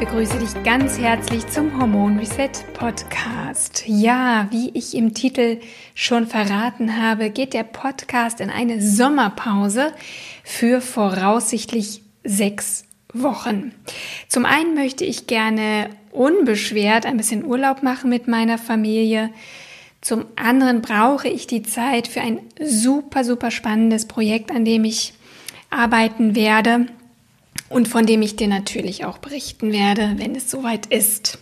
Begrüße dich ganz herzlich zum Hormon Reset Podcast. Ja, wie ich im Titel schon verraten habe, geht der Podcast in eine Sommerpause für voraussichtlich sechs Wochen. Zum einen möchte ich gerne unbeschwert ein bisschen Urlaub machen mit meiner Familie. Zum anderen brauche ich die Zeit für ein super, super spannendes Projekt, an dem ich arbeiten werde und von dem ich dir natürlich auch berichten werde, wenn es soweit ist.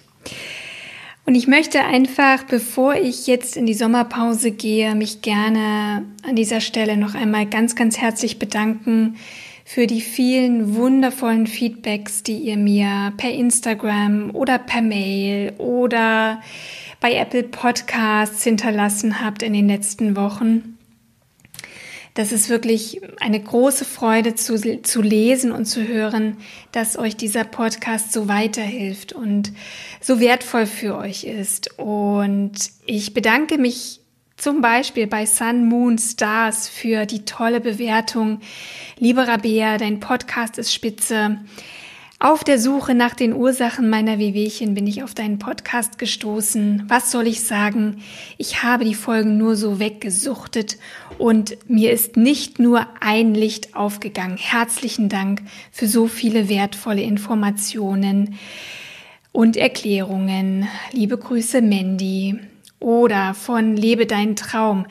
Und ich möchte einfach, bevor ich jetzt in die Sommerpause gehe, mich gerne an dieser Stelle noch einmal ganz, ganz herzlich bedanken für die vielen wundervollen Feedbacks, die ihr mir per Instagram oder per Mail oder bei Apple Podcasts hinterlassen habt in den letzten Wochen. Das ist wirklich eine große Freude zu, zu lesen und zu hören, dass euch dieser Podcast so weiterhilft und so wertvoll für euch ist. Und ich bedanke mich zum Beispiel bei Sun Moon Stars für die tolle Bewertung. Liebe Rabea, dein Podcast ist spitze. Auf der Suche nach den Ursachen meiner Wehwehchen bin ich auf deinen Podcast gestoßen. Was soll ich sagen? Ich habe die Folgen nur so weggesuchtet und mir ist nicht nur ein Licht aufgegangen. Herzlichen Dank für so viele wertvolle Informationen und Erklärungen. Liebe Grüße, Mandy. Oder von Lebe deinen Traum.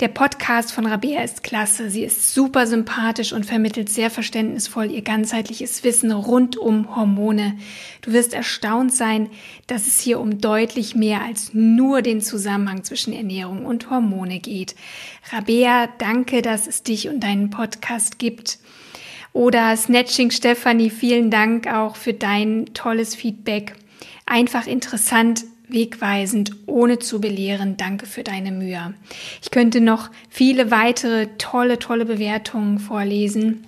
Der Podcast von Rabea ist klasse. Sie ist super sympathisch und vermittelt sehr verständnisvoll ihr ganzheitliches Wissen rund um Hormone. Du wirst erstaunt sein, dass es hier um deutlich mehr als nur den Zusammenhang zwischen Ernährung und Hormone geht. Rabea, danke, dass es dich und deinen Podcast gibt. Oder Snatching Stephanie, vielen Dank auch für dein tolles Feedback. Einfach interessant, wegweisend, ohne zu belehren. Danke für deine Mühe. Ich könnte noch viele weitere tolle, tolle Bewertungen vorlesen.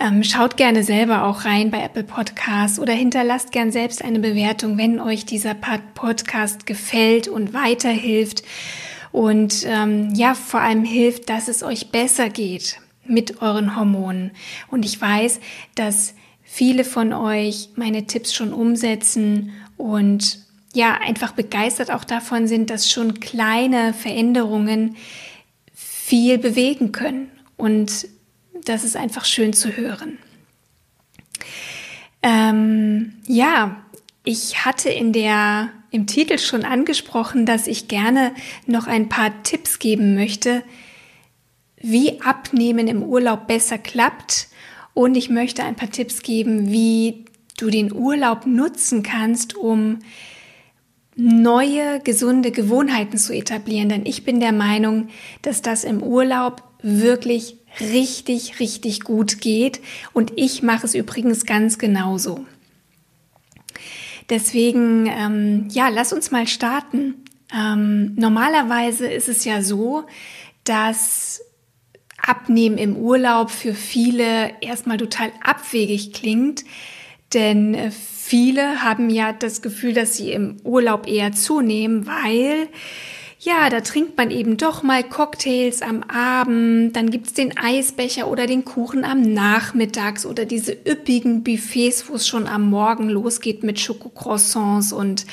Ähm, schaut gerne selber auch rein bei Apple Podcasts oder hinterlasst gern selbst eine Bewertung, wenn euch dieser Podcast gefällt und weiterhilft und ähm, ja, vor allem hilft, dass es euch besser geht mit euren Hormonen. Und ich weiß, dass viele von euch meine Tipps schon umsetzen und ja einfach begeistert auch davon sind, dass schon kleine Veränderungen viel bewegen können. Und das ist einfach schön zu hören. Ähm, ja, ich hatte in der im Titel schon angesprochen, dass ich gerne noch ein paar Tipps geben möchte, wie Abnehmen im Urlaub besser klappt. Und ich möchte ein paar Tipps geben, wie du den Urlaub nutzen kannst, um neue gesunde Gewohnheiten zu etablieren. Denn ich bin der Meinung, dass das im Urlaub wirklich richtig, richtig gut geht. Und ich mache es übrigens ganz genauso. Deswegen, ähm, ja, lass uns mal starten. Ähm, normalerweise ist es ja so, dass Abnehmen im Urlaub für viele erstmal total abwegig klingt, denn äh, viele haben ja das Gefühl, dass sie im Urlaub eher zunehmen, weil ja, da trinkt man eben doch mal Cocktails am Abend, dann gibt's den Eisbecher oder den Kuchen am Nachmittags oder diese üppigen Buffets, wo es schon am Morgen losgeht mit Schokocroissants und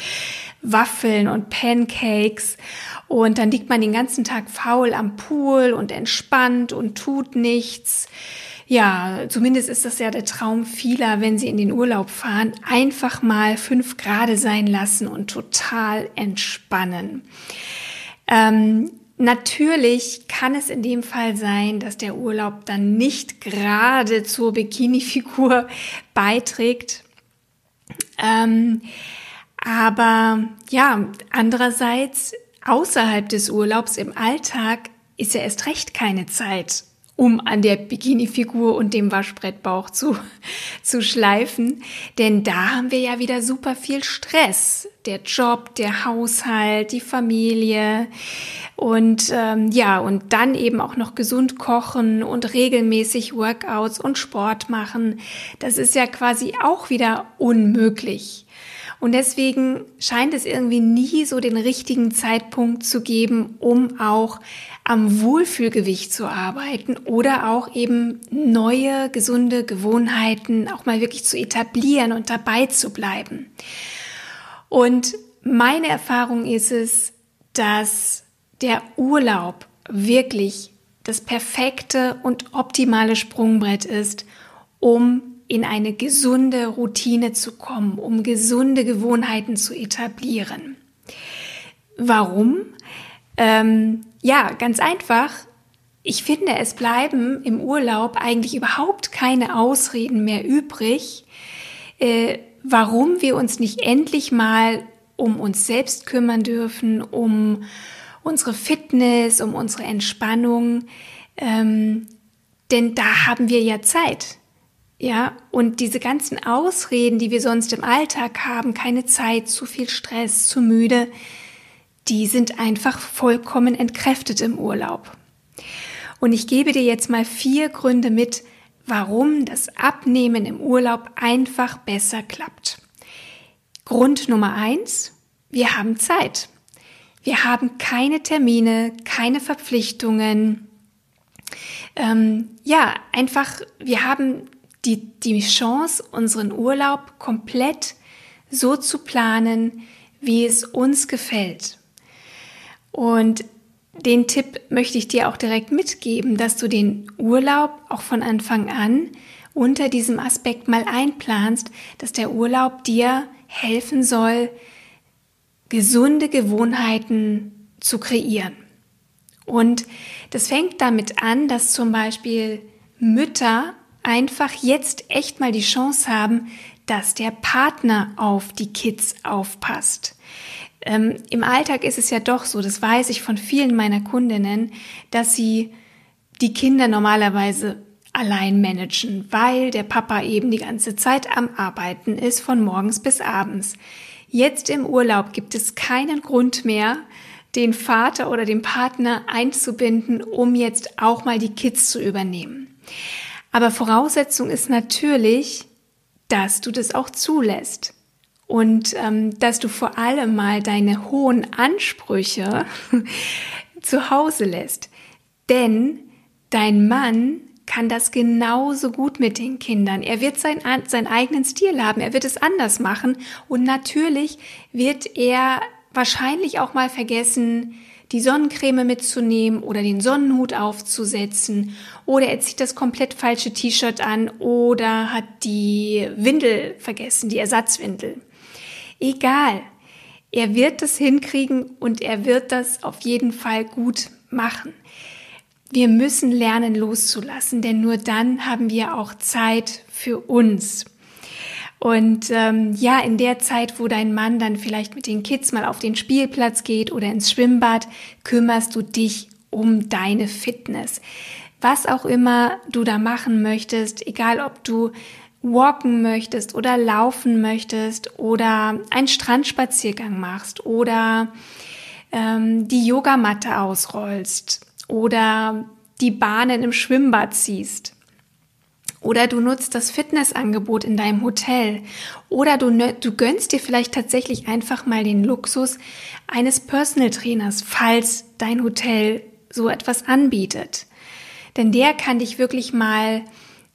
Waffeln und Pancakes. Und dann liegt man den ganzen Tag faul am Pool und entspannt und tut nichts. Ja, zumindest ist das ja der Traum vieler, wenn sie in den Urlaub fahren, einfach mal fünf Grade sein lassen und total entspannen. Ähm, natürlich kann es in dem Fall sein, dass der Urlaub dann nicht gerade zur Bikini-Figur beiträgt. Ähm, aber ja, andererseits außerhalb des Urlaubs im Alltag ist ja erst recht keine Zeit um an der Bikini-Figur und dem Waschbrettbauch zu, zu schleifen. Denn da haben wir ja wieder super viel Stress. Der Job, der Haushalt, die Familie und ähm, ja, und dann eben auch noch gesund kochen und regelmäßig Workouts und Sport machen. Das ist ja quasi auch wieder unmöglich. Und deswegen scheint es irgendwie nie so den richtigen Zeitpunkt zu geben, um auch am Wohlfühlgewicht zu arbeiten oder auch eben neue gesunde Gewohnheiten auch mal wirklich zu etablieren und dabei zu bleiben. Und meine Erfahrung ist es, dass der Urlaub wirklich das perfekte und optimale Sprungbrett ist, um in eine gesunde Routine zu kommen, um gesunde Gewohnheiten zu etablieren. Warum? Ähm, ja, ganz einfach. Ich finde, es bleiben im Urlaub eigentlich überhaupt keine Ausreden mehr übrig, äh, warum wir uns nicht endlich mal um uns selbst kümmern dürfen, um unsere Fitness, um unsere Entspannung. Ähm, denn da haben wir ja Zeit. Ja, und diese ganzen Ausreden, die wir sonst im Alltag haben, keine Zeit, zu viel Stress, zu müde, die sind einfach vollkommen entkräftet im Urlaub. Und ich gebe dir jetzt mal vier Gründe mit, warum das Abnehmen im Urlaub einfach besser klappt. Grund Nummer eins, wir haben Zeit. Wir haben keine Termine, keine Verpflichtungen. Ähm, ja, einfach, wir haben die, die Chance, unseren Urlaub komplett so zu planen, wie es uns gefällt. Und den Tipp möchte ich dir auch direkt mitgeben, dass du den Urlaub auch von Anfang an unter diesem Aspekt mal einplanst, dass der Urlaub dir helfen soll, gesunde Gewohnheiten zu kreieren. Und das fängt damit an, dass zum Beispiel Mütter einfach jetzt echt mal die Chance haben, dass der Partner auf die Kids aufpasst. Ähm, Im Alltag ist es ja doch so, das weiß ich von vielen meiner Kundinnen, dass sie die Kinder normalerweise allein managen, weil der Papa eben die ganze Zeit am Arbeiten ist, von morgens bis abends. Jetzt im Urlaub gibt es keinen Grund mehr, den Vater oder den Partner einzubinden, um jetzt auch mal die Kids zu übernehmen. Aber Voraussetzung ist natürlich, dass du das auch zulässt und ähm, dass du vor allem mal deine hohen Ansprüche zu Hause lässt. Denn dein Mann kann das genauso gut mit den Kindern. Er wird sein, seinen eigenen Stil haben, er wird es anders machen und natürlich wird er wahrscheinlich auch mal vergessen, die Sonnencreme mitzunehmen oder den Sonnenhut aufzusetzen oder er zieht das komplett falsche T-Shirt an oder hat die Windel vergessen, die Ersatzwindel. Egal. Er wird das hinkriegen und er wird das auf jeden Fall gut machen. Wir müssen lernen loszulassen, denn nur dann haben wir auch Zeit für uns. Und ähm, ja, in der Zeit, wo dein Mann dann vielleicht mit den Kids mal auf den Spielplatz geht oder ins Schwimmbad, kümmerst du dich um deine Fitness. Was auch immer du da machen möchtest, egal ob du walken möchtest oder laufen möchtest oder einen Strandspaziergang machst oder ähm, die Yogamatte ausrollst oder die Bahnen im Schwimmbad ziehst. Oder du nutzt das Fitnessangebot in deinem Hotel. Oder du, du gönnst dir vielleicht tatsächlich einfach mal den Luxus eines Personal Trainers, falls dein Hotel so etwas anbietet. Denn der kann dich wirklich mal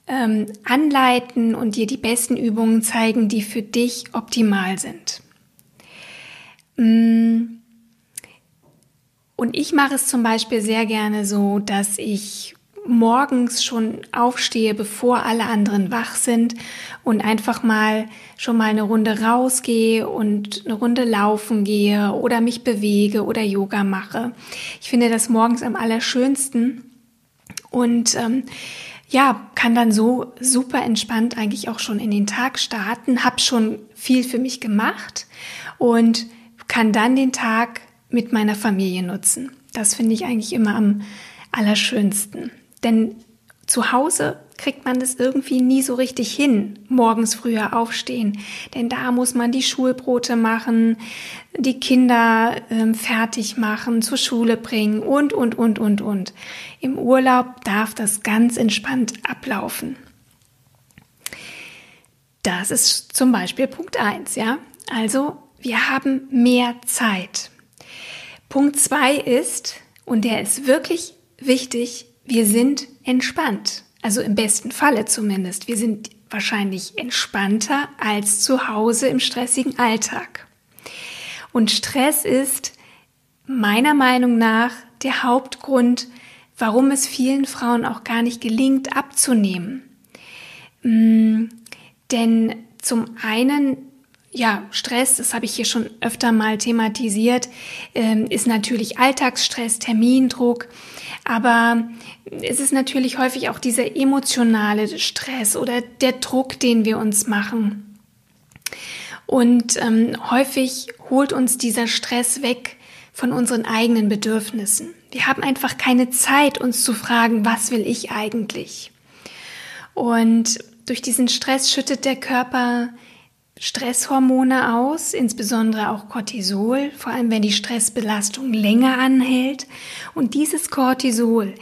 ähm, anleiten und dir die besten Übungen zeigen, die für dich optimal sind. Mm. Und ich mache es zum Beispiel sehr gerne so, dass ich morgens schon aufstehe, bevor alle anderen wach sind und einfach mal schon mal eine Runde rausgehe und eine Runde laufen gehe oder mich bewege oder Yoga mache. Ich finde das morgens am allerschönsten und ähm, ja, kann dann so super entspannt eigentlich auch schon in den Tag starten, hab schon viel für mich gemacht und kann dann den Tag mit meiner Familie nutzen. Das finde ich eigentlich immer am allerschönsten. Denn zu Hause kriegt man das irgendwie nie so richtig hin, morgens früher aufstehen. Denn da muss man die Schulbrote machen, die Kinder ähm, fertig machen, zur Schule bringen und, und, und, und, und. Im Urlaub darf das ganz entspannt ablaufen. Das ist zum Beispiel Punkt eins, ja. Also, wir haben mehr Zeit. Punkt zwei ist, und der ist wirklich wichtig, wir sind entspannt. Also im besten Falle zumindest. Wir sind wahrscheinlich entspannter als zu Hause im stressigen Alltag. Und Stress ist meiner Meinung nach der Hauptgrund, warum es vielen Frauen auch gar nicht gelingt, abzunehmen. Mm, denn zum einen ja, Stress, das habe ich hier schon öfter mal thematisiert, ähm, ist natürlich Alltagsstress, Termindruck, aber es ist natürlich häufig auch dieser emotionale Stress oder der Druck, den wir uns machen. Und ähm, häufig holt uns dieser Stress weg von unseren eigenen Bedürfnissen. Wir haben einfach keine Zeit, uns zu fragen, was will ich eigentlich? Und durch diesen Stress schüttet der Körper Stresshormone aus, insbesondere auch Cortisol, vor allem wenn die Stressbelastung länger anhält. Und dieses Cortisol,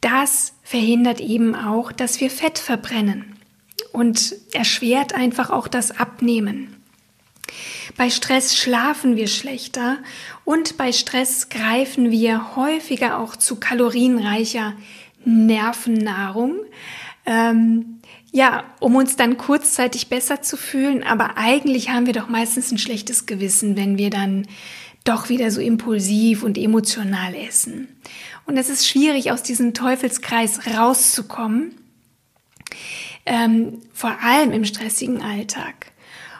das verhindert eben auch, dass wir Fett verbrennen und erschwert einfach auch das Abnehmen. Bei Stress schlafen wir schlechter und bei Stress greifen wir häufiger auch zu kalorienreicher Nervennahrung. Ähm, ja, um uns dann kurzzeitig besser zu fühlen, aber eigentlich haben wir doch meistens ein schlechtes Gewissen, wenn wir dann doch wieder so impulsiv und emotional essen. Und es ist schwierig, aus diesem Teufelskreis rauszukommen, ähm, vor allem im stressigen Alltag.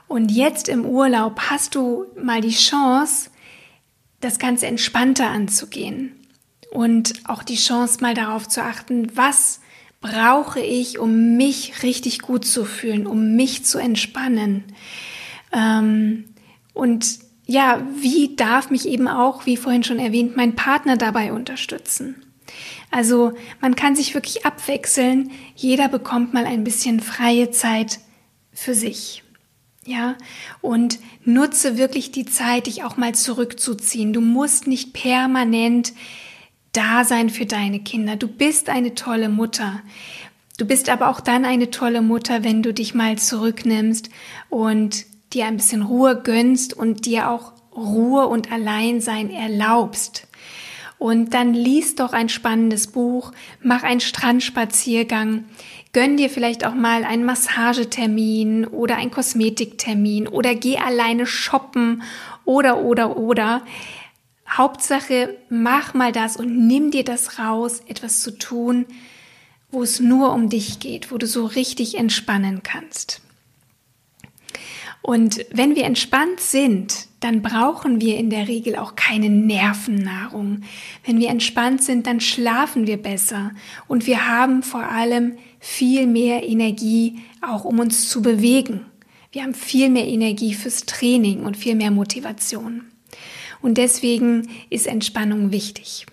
Und jetzt im Urlaub hast du mal die Chance, das Ganze entspannter anzugehen und auch die Chance mal darauf zu achten, was brauche ich, um mich richtig gut zu fühlen, um mich zu entspannen. Ähm, und ja, wie darf mich eben auch, wie vorhin schon erwähnt, mein Partner dabei unterstützen? Also man kann sich wirklich abwechseln. Jeder bekommt mal ein bisschen freie Zeit für sich. Ja, und nutze wirklich die Zeit, dich auch mal zurückzuziehen. Du musst nicht permanent da sein für deine Kinder. Du bist eine tolle Mutter. Du bist aber auch dann eine tolle Mutter, wenn du dich mal zurücknimmst und dir ein bisschen Ruhe gönnst und dir auch Ruhe und Alleinsein erlaubst. Und dann lies doch ein spannendes Buch, mach einen Strandspaziergang, gönn dir vielleicht auch mal einen Massagetermin oder einen Kosmetiktermin oder geh alleine shoppen oder oder oder. Hauptsache, mach mal das und nimm dir das raus, etwas zu tun, wo es nur um dich geht, wo du so richtig entspannen kannst. Und wenn wir entspannt sind, dann brauchen wir in der Regel auch keine Nervennahrung. Wenn wir entspannt sind, dann schlafen wir besser und wir haben vor allem viel mehr Energie, auch um uns zu bewegen. Wir haben viel mehr Energie fürs Training und viel mehr Motivation. Und deswegen ist Entspannung wichtig.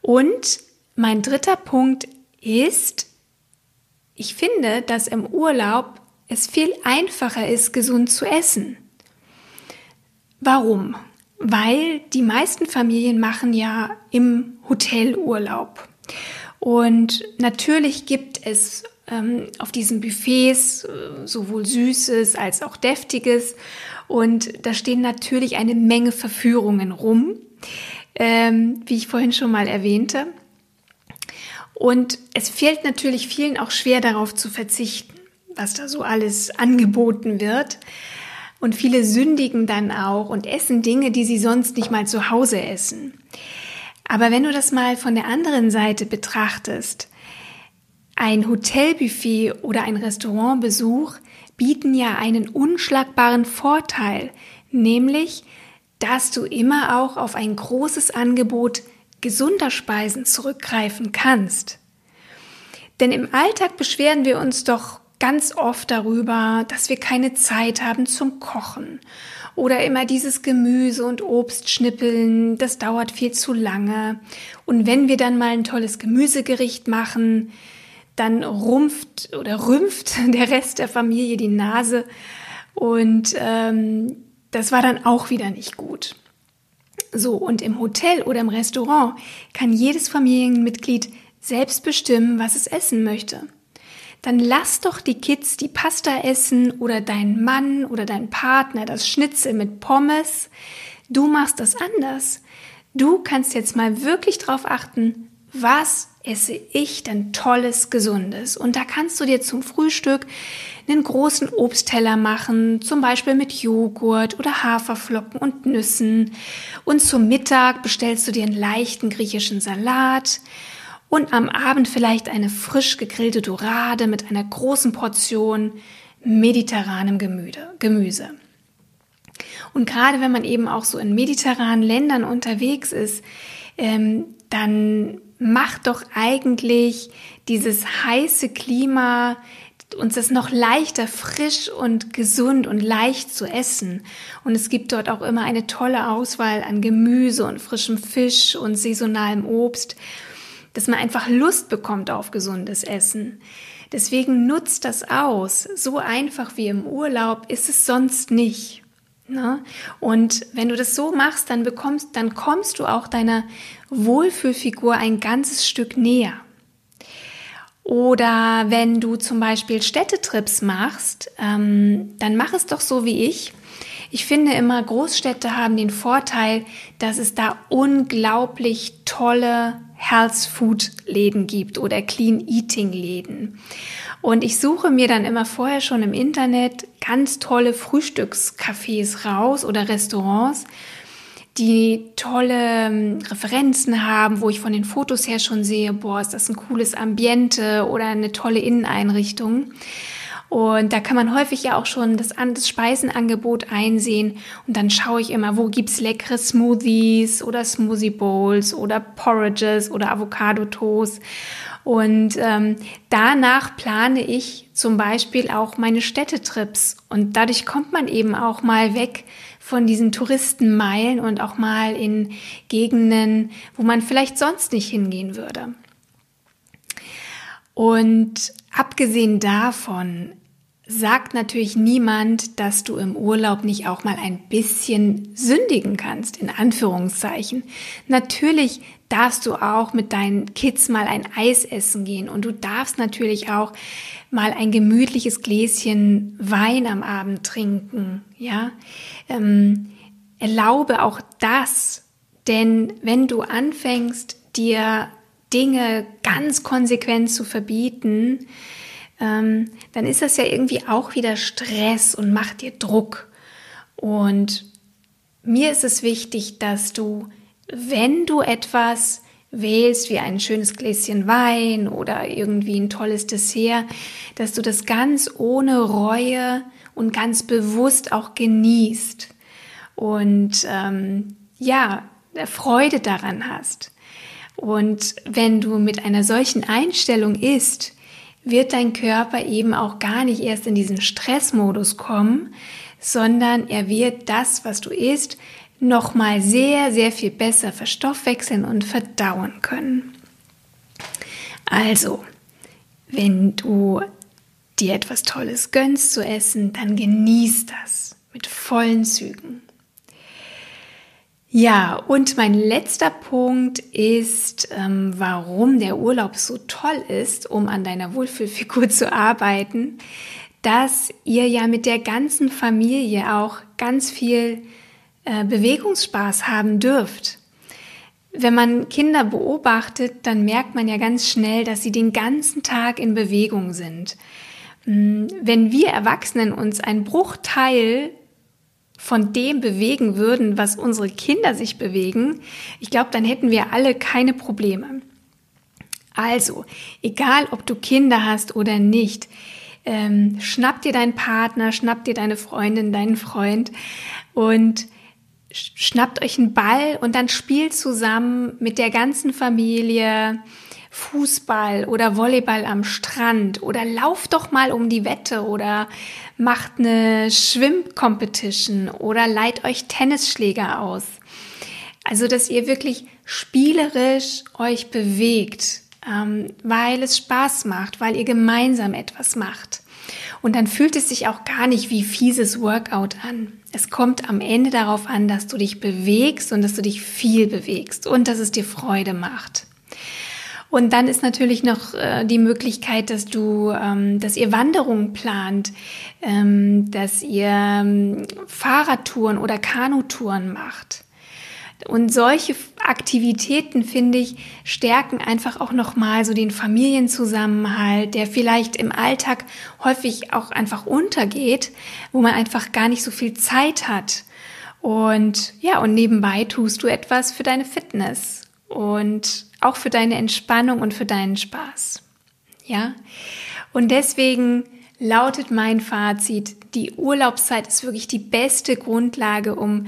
Und mein dritter Punkt ist, ich finde, dass im Urlaub es viel einfacher ist, gesund zu essen. Warum? Weil die meisten Familien machen ja im Hotel Urlaub. Und natürlich gibt es ähm, auf diesen Buffets äh, sowohl Süßes als auch Deftiges. Und da stehen natürlich eine Menge Verführungen rum, ähm, wie ich vorhin schon mal erwähnte. Und es fällt natürlich vielen auch schwer darauf zu verzichten, was da so alles angeboten wird. Und viele sündigen dann auch und essen Dinge, die sie sonst nicht mal zu Hause essen. Aber wenn du das mal von der anderen Seite betrachtest, ein Hotelbuffet oder ein Restaurantbesuch bieten ja einen unschlagbaren Vorteil, nämlich, dass du immer auch auf ein großes Angebot gesunder Speisen zurückgreifen kannst. Denn im Alltag beschweren wir uns doch ganz oft darüber, dass wir keine Zeit haben zum Kochen oder immer dieses Gemüse und Obst schnippeln, das dauert viel zu lange. Und wenn wir dann mal ein tolles Gemüsegericht machen, dann rumpft oder rümpft der Rest der Familie die Nase und ähm, das war dann auch wieder nicht gut. So, und im Hotel oder im Restaurant kann jedes Familienmitglied selbst bestimmen, was es essen möchte. Dann lass doch die Kids die Pasta essen oder dein Mann oder dein Partner das Schnitzel mit Pommes. Du machst das anders. Du kannst jetzt mal wirklich drauf achten, was esse ich denn tolles, gesundes? Und da kannst du dir zum Frühstück einen großen Obstteller machen, zum Beispiel mit Joghurt oder Haferflocken und Nüssen. Und zum Mittag bestellst du dir einen leichten griechischen Salat. Und am Abend vielleicht eine frisch gegrillte Dorade mit einer großen Portion mediterranem Gemüse. Und gerade wenn man eben auch so in mediterranen Ländern unterwegs ist, ähm, dann macht doch eigentlich dieses heiße Klima uns das noch leichter, frisch und gesund und leicht zu essen. Und es gibt dort auch immer eine tolle Auswahl an Gemüse und frischem Fisch und saisonalem Obst, dass man einfach Lust bekommt auf gesundes Essen. Deswegen nutzt das aus. So einfach wie im Urlaub ist es sonst nicht. Ne? Und wenn du das so machst, dann bekommst, dann kommst du auch deiner Wohlfühlfigur ein ganzes Stück näher. Oder wenn du zum Beispiel Städtetrips machst, ähm, dann mach es doch so wie ich. Ich finde immer, Großstädte haben den Vorteil, dass es da unglaublich tolle Health Food Läden gibt oder Clean Eating Läden. Und ich suche mir dann immer vorher schon im Internet ganz tolle Frühstückscafés raus oder Restaurants, die tolle ähm, Referenzen haben, wo ich von den Fotos her schon sehe, boah, ist das ein cooles Ambiente oder eine tolle Inneneinrichtung. Und da kann man häufig ja auch schon das, das Speisenangebot einsehen. Und dann schaue ich immer, wo gibt's leckere Smoothies oder Smoothie Bowls oder Porridges oder Avocado Toast. Und ähm, danach plane ich zum Beispiel auch meine Städtetrips. Und dadurch kommt man eben auch mal weg von diesen Touristenmeilen und auch mal in Gegenden, wo man vielleicht sonst nicht hingehen würde. Und abgesehen davon sagt natürlich niemand, dass du im Urlaub nicht auch mal ein bisschen sündigen kannst, in Anführungszeichen. Natürlich darfst du auch mit deinen Kids mal ein Eis essen gehen und du darfst natürlich auch mal ein gemütliches Gläschen Wein am Abend trinken, ja. Ähm, erlaube auch das, denn wenn du anfängst, dir Dinge ganz konsequent zu verbieten, ähm, dann ist das ja irgendwie auch wieder Stress und macht dir Druck. Und mir ist es wichtig, dass du, wenn du etwas wählst, wie ein schönes Gläschen Wein oder irgendwie ein tolles Dessert, dass du das ganz ohne Reue und ganz bewusst auch genießt und ähm, ja, Freude daran hast. Und wenn du mit einer solchen Einstellung isst, wird dein Körper eben auch gar nicht erst in diesen Stressmodus kommen, sondern er wird das, was du isst, nochmal sehr, sehr viel besser verstoffwechseln und verdauen können. Also, wenn du dir etwas Tolles gönnst zu essen, dann genieß das mit vollen Zügen. Ja, und mein letzter Punkt ist, ähm, warum der Urlaub so toll ist, um an deiner Wohlfühlfigur zu arbeiten, dass ihr ja mit der ganzen Familie auch ganz viel äh, Bewegungsspaß haben dürft. Wenn man Kinder beobachtet, dann merkt man ja ganz schnell, dass sie den ganzen Tag in Bewegung sind. Hm, wenn wir Erwachsenen uns einen Bruchteil von dem bewegen würden, was unsere Kinder sich bewegen, ich glaube, dann hätten wir alle keine Probleme. Also, egal ob du Kinder hast oder nicht, ähm, schnapp dir deinen Partner, schnapp dir deine Freundin, deinen Freund und schnappt euch einen Ball und dann spielt zusammen mit der ganzen Familie Fußball oder Volleyball am Strand oder lauft doch mal um die Wette oder macht eine Schwimmcompetition oder leiht euch Tennisschläger aus. Also, dass ihr wirklich spielerisch euch bewegt ähm, weil es Spaß macht, weil ihr gemeinsam etwas macht. Und dann fühlt es sich auch gar nicht wie fieses Workout an. Es kommt am Ende darauf an, dass du dich bewegst und dass du dich viel bewegst und dass es dir Freude macht. Und dann ist natürlich noch äh, die Möglichkeit, dass du, ähm, dass ihr Wanderungen plant, ähm, dass ihr ähm, Fahrradtouren oder Kanutouren macht. Und solche Aktivitäten, finde ich, stärken einfach auch nochmal so den Familienzusammenhalt, der vielleicht im Alltag häufig auch einfach untergeht, wo man einfach gar nicht so viel Zeit hat. Und ja, und nebenbei tust du etwas für deine Fitness und auch für deine Entspannung und für deinen Spaß. Ja? Und deswegen lautet mein Fazit, die Urlaubszeit ist wirklich die beste Grundlage, um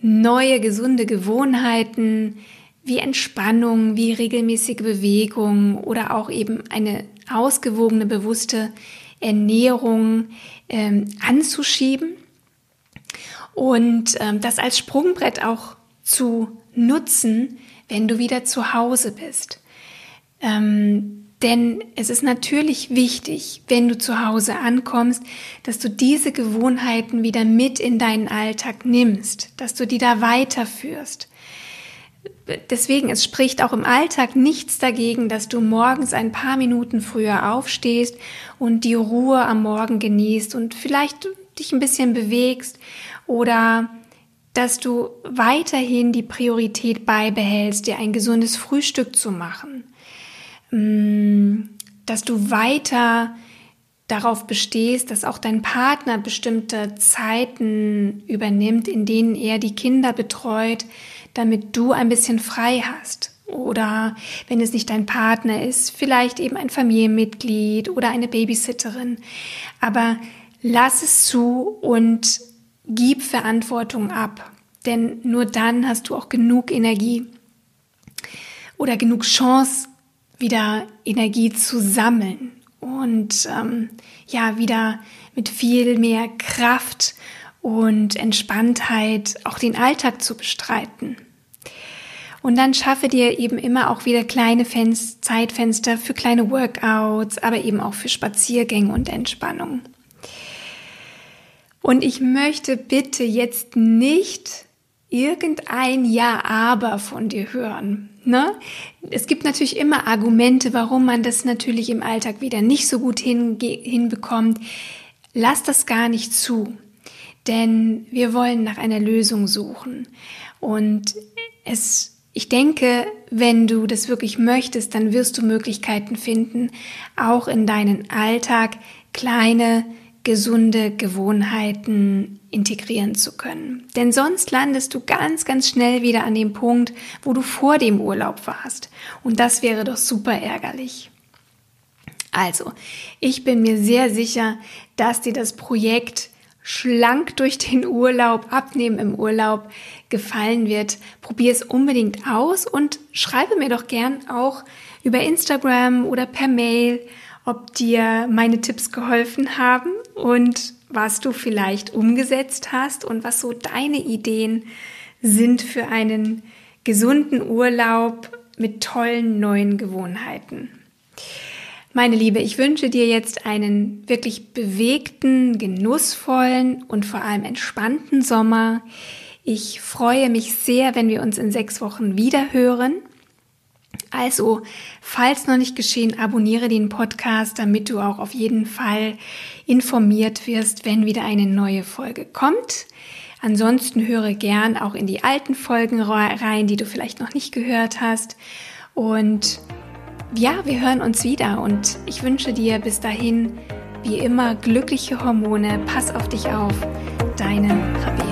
neue gesunde Gewohnheiten wie Entspannung, wie regelmäßige Bewegung oder auch eben eine ausgewogene, bewusste Ernährung ähm, anzuschieben und ähm, das als Sprungbrett auch zu nutzen, wenn du wieder zu Hause bist. Ähm, denn es ist natürlich wichtig, wenn du zu Hause ankommst, dass du diese Gewohnheiten wieder mit in deinen Alltag nimmst, dass du die da weiterführst. Deswegen, es spricht auch im Alltag nichts dagegen, dass du morgens ein paar Minuten früher aufstehst und die Ruhe am Morgen genießt und vielleicht dich ein bisschen bewegst oder dass du weiterhin die Priorität beibehältst, dir ein gesundes Frühstück zu machen Mm, dass du weiter darauf bestehst, dass auch dein Partner bestimmte Zeiten übernimmt, in denen er die Kinder betreut, damit du ein bisschen frei hast. Oder wenn es nicht dein Partner ist, vielleicht eben ein Familienmitglied oder eine Babysitterin. Aber lass es zu und gib Verantwortung ab. Denn nur dann hast du auch genug Energie oder genug Chance, wieder Energie zu sammeln und ähm, ja, wieder mit viel mehr Kraft und Entspanntheit auch den Alltag zu bestreiten. Und dann schaffe dir eben immer auch wieder kleine Fenster, Zeitfenster für kleine Workouts, aber eben auch für Spaziergänge und Entspannung. Und ich möchte bitte jetzt nicht irgendein Ja-Aber von dir hören. Ne? Es gibt natürlich immer Argumente, warum man das natürlich im Alltag wieder nicht so gut hinbekommt. Lass das gar nicht zu, denn wir wollen nach einer Lösung suchen. Und es, ich denke, wenn du das wirklich möchtest, dann wirst du Möglichkeiten finden, auch in deinen Alltag kleine gesunde Gewohnheiten integrieren zu können. Denn sonst landest du ganz, ganz schnell wieder an dem Punkt, wo du vor dem Urlaub warst. Und das wäre doch super ärgerlich. Also, ich bin mir sehr sicher, dass dir das Projekt schlank durch den Urlaub, abnehmen im Urlaub gefallen wird. Probier es unbedingt aus und schreibe mir doch gern auch über Instagram oder per Mail, ob dir meine Tipps geholfen haben und was du vielleicht umgesetzt hast und was so deine Ideen sind für einen gesunden Urlaub mit tollen neuen Gewohnheiten. Meine Liebe, ich wünsche dir jetzt einen wirklich bewegten, genussvollen und vor allem entspannten Sommer. Ich freue mich sehr, wenn wir uns in sechs Wochen wieder hören. Also, falls noch nicht geschehen, abonniere den Podcast, damit du auch auf jeden Fall informiert wirst, wenn wieder eine neue Folge kommt. Ansonsten höre gern auch in die alten Folgen rein, die du vielleicht noch nicht gehört hast. Und ja, wir hören uns wieder und ich wünsche dir bis dahin wie immer glückliche Hormone. Pass auf dich auf. Deine Rabea.